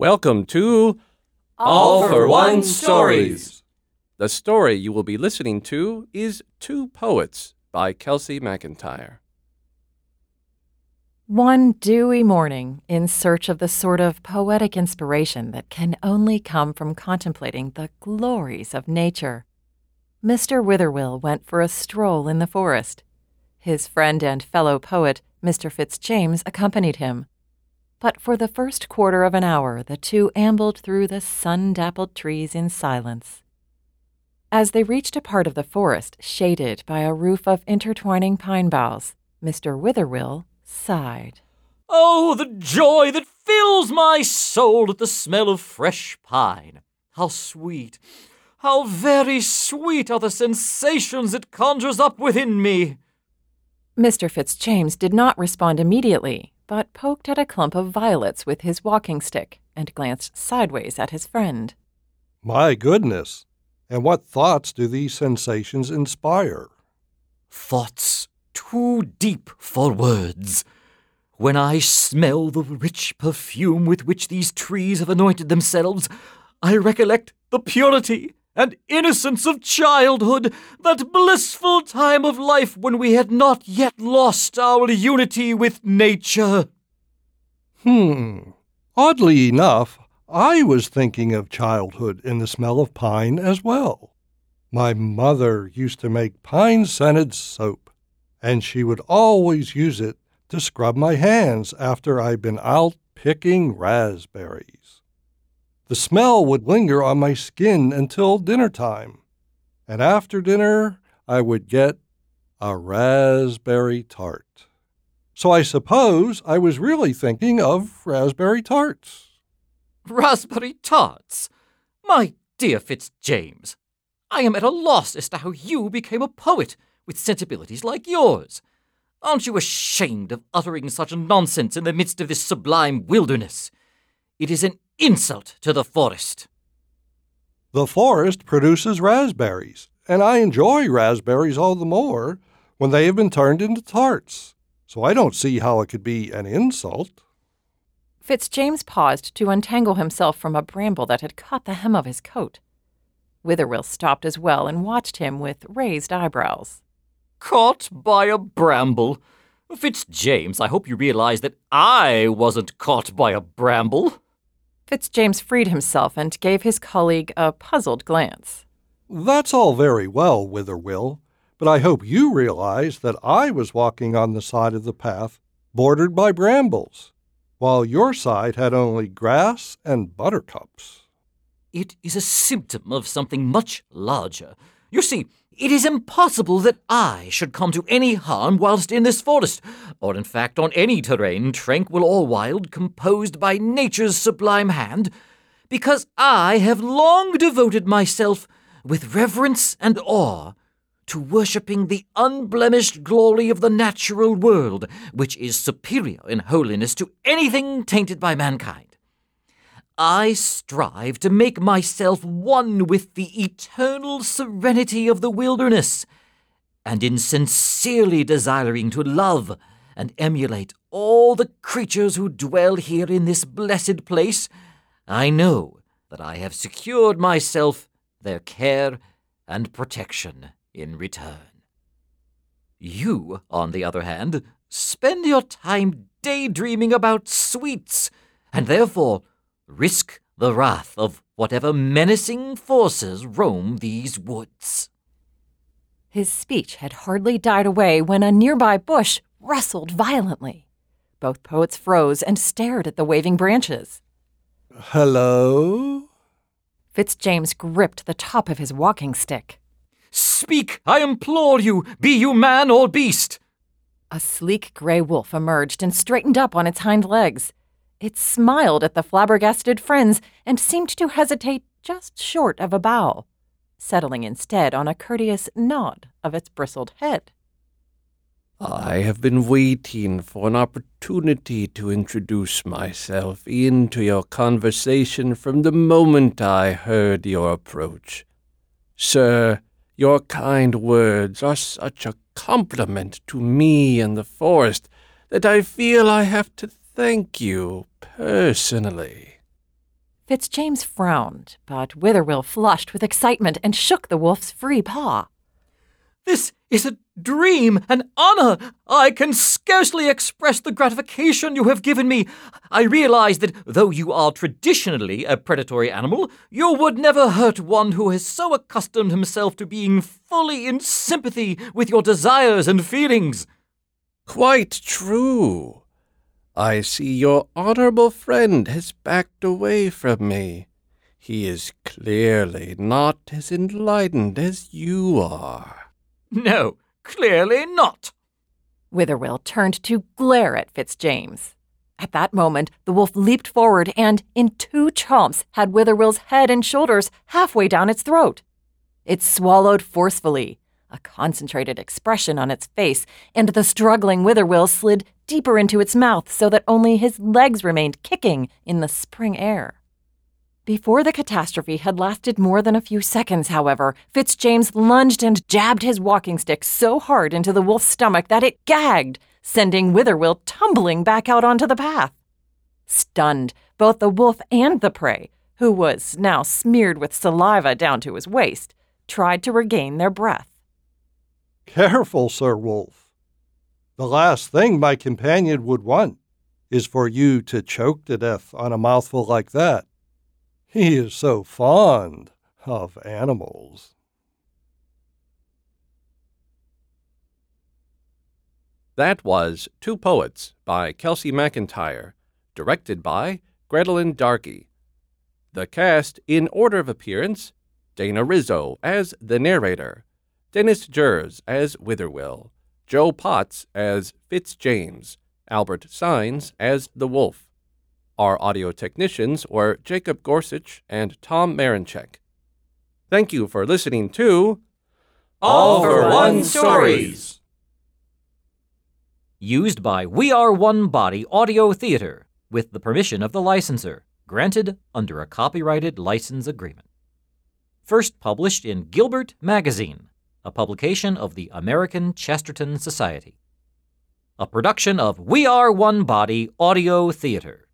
Welcome to All for One Stories. The story you will be listening to is Two Poets by Kelsey McIntyre. One dewy morning, in search of the sort of poetic inspiration that can only come from contemplating the glories of nature, Mr. Witherwill went for a stroll in the forest. His friend and fellow poet, Mr. Fitzjames, accompanied him. But for the first quarter of an hour, the two ambled through the sun dappled trees in silence. As they reached a part of the forest shaded by a roof of intertwining pine boughs, Mr. Witherwill sighed. Oh, the joy that fills my soul at the smell of fresh pine! How sweet, how very sweet are the sensations it conjures up within me! Mr. Fitzjames did not respond immediately, but poked at a clump of violets with his walking stick and glanced sideways at his friend. My goodness! And what thoughts do these sensations inspire? Thoughts too deep for words. When I smell the rich perfume with which these trees have anointed themselves, I recollect the purity and innocence of childhood, that blissful time of life when we had not yet lost our unity with nature. Hmm. Oddly enough, I was thinking of childhood in the smell of pine as well. My mother used to make pine scented soap, and she would always use it to scrub my hands after I'd been out picking raspberries. The smell would linger on my skin until dinner time, and after dinner I would get a raspberry tart. So I suppose I was really thinking of raspberry tarts. Raspberry tarts? My dear Fitzjames, I am at a loss as to how you became a poet with sensibilities like yours. Aren't you ashamed of uttering such nonsense in the midst of this sublime wilderness? It is an insult to the forest. The forest produces raspberries, and I enjoy raspberries all the more when they have been turned into tarts. So I don't see how it could be an insult. Fitzjames paused to untangle himself from a bramble that had caught the hem of his coat. Witherwill stopped as well and watched him with raised eyebrows. Caught by a bramble? Fitzjames, I hope you realize that I wasn't caught by a bramble. Fitzjames freed himself and gave his colleague a puzzled glance. That's all very well, Witherwill, but I hope you realize that I was walking on the side of the path bordered by brambles, while your side had only grass and buttercups. It is a symptom of something much larger. You see, it is impossible that I should come to any harm whilst in this forest, or in fact on any terrain tranquil or wild composed by nature's sublime hand, because I have long devoted myself with reverence and awe to worshipping the unblemished glory of the natural world, which is superior in holiness to anything tainted by mankind. I strive to make myself one with the eternal serenity of the wilderness, and in sincerely desiring to love and emulate all the creatures who dwell here in this blessed place, I know that I have secured myself their care and protection in return. You, on the other hand, spend your time daydreaming about sweets, and therefore risk the wrath of whatever menacing forces roam these woods. His speech had hardly died away when a nearby bush rustled violently. Both poets froze and stared at the waving branches. Hello? Fitzjames gripped the top of his walking stick. Speak, I implore you, be you man or beast. A sleek gray wolf emerged and straightened up on its hind legs. It smiled at the flabbergasted friends and seemed to hesitate just short of a bow, settling instead on a courteous nod of its bristled head. I have been waiting for an opportunity to introduce myself into your conversation from the moment I heard your approach. Sir, your kind words are such a compliment to me and the forest that I feel I have to thank you personally. Fitzjames frowned, but Witherwill flushed with excitement and shook the wolf's free paw. This is a dream, an honor. I can scarcely express the gratification you have given me. I realize that though you are traditionally a predatory animal, you would never hurt one who has so accustomed himself to being fully in sympathy with your desires and feelings. Quite true. I see your honorable friend has backed away from me. He is clearly not as enlightened as you are. No, clearly not. Witherwill turned to glare at Fitzjames. At that moment, the wolf leaped forward and, in two chomps, had Witherwill's head and shoulders halfway down its throat. It swallowed forcefully, a concentrated expression on its face, and the struggling Witherwill slid deeper into its mouth so that only his legs remained kicking in the spring air. Before the catastrophe had lasted more than a few seconds, however, Fitzjames lunged and jabbed his walking stick so hard into the wolf's stomach that it gagged, sending Witherwill tumbling back out onto the path. Stunned, both the wolf and the prey, who was now smeared with saliva down to his waist, tried to regain their breath. Careful, Sir Wolf. The last thing my companion would want is for you to choke to death on a mouthful like that. He is so fond of animals. That was Two Poets by Kelsey McIntyre, directed by Gretelyn Darkey. The cast, in order of appearance Dana Rizzo as the narrator, Dennis Jers as Witherwill, Joe Potts as Fitzjames, Albert Signs as the Wolf. Our audio technicians were Jacob Gorsuch and Tom Marinchek. Thank you for listening to All for One Stories. Used by We Are One Body Audio Theater with the permission of the licensor, granted under a copyrighted license agreement. First published in Gilbert Magazine a publication of the American Chesterton Society. A production of We Are One Body Audio Theater.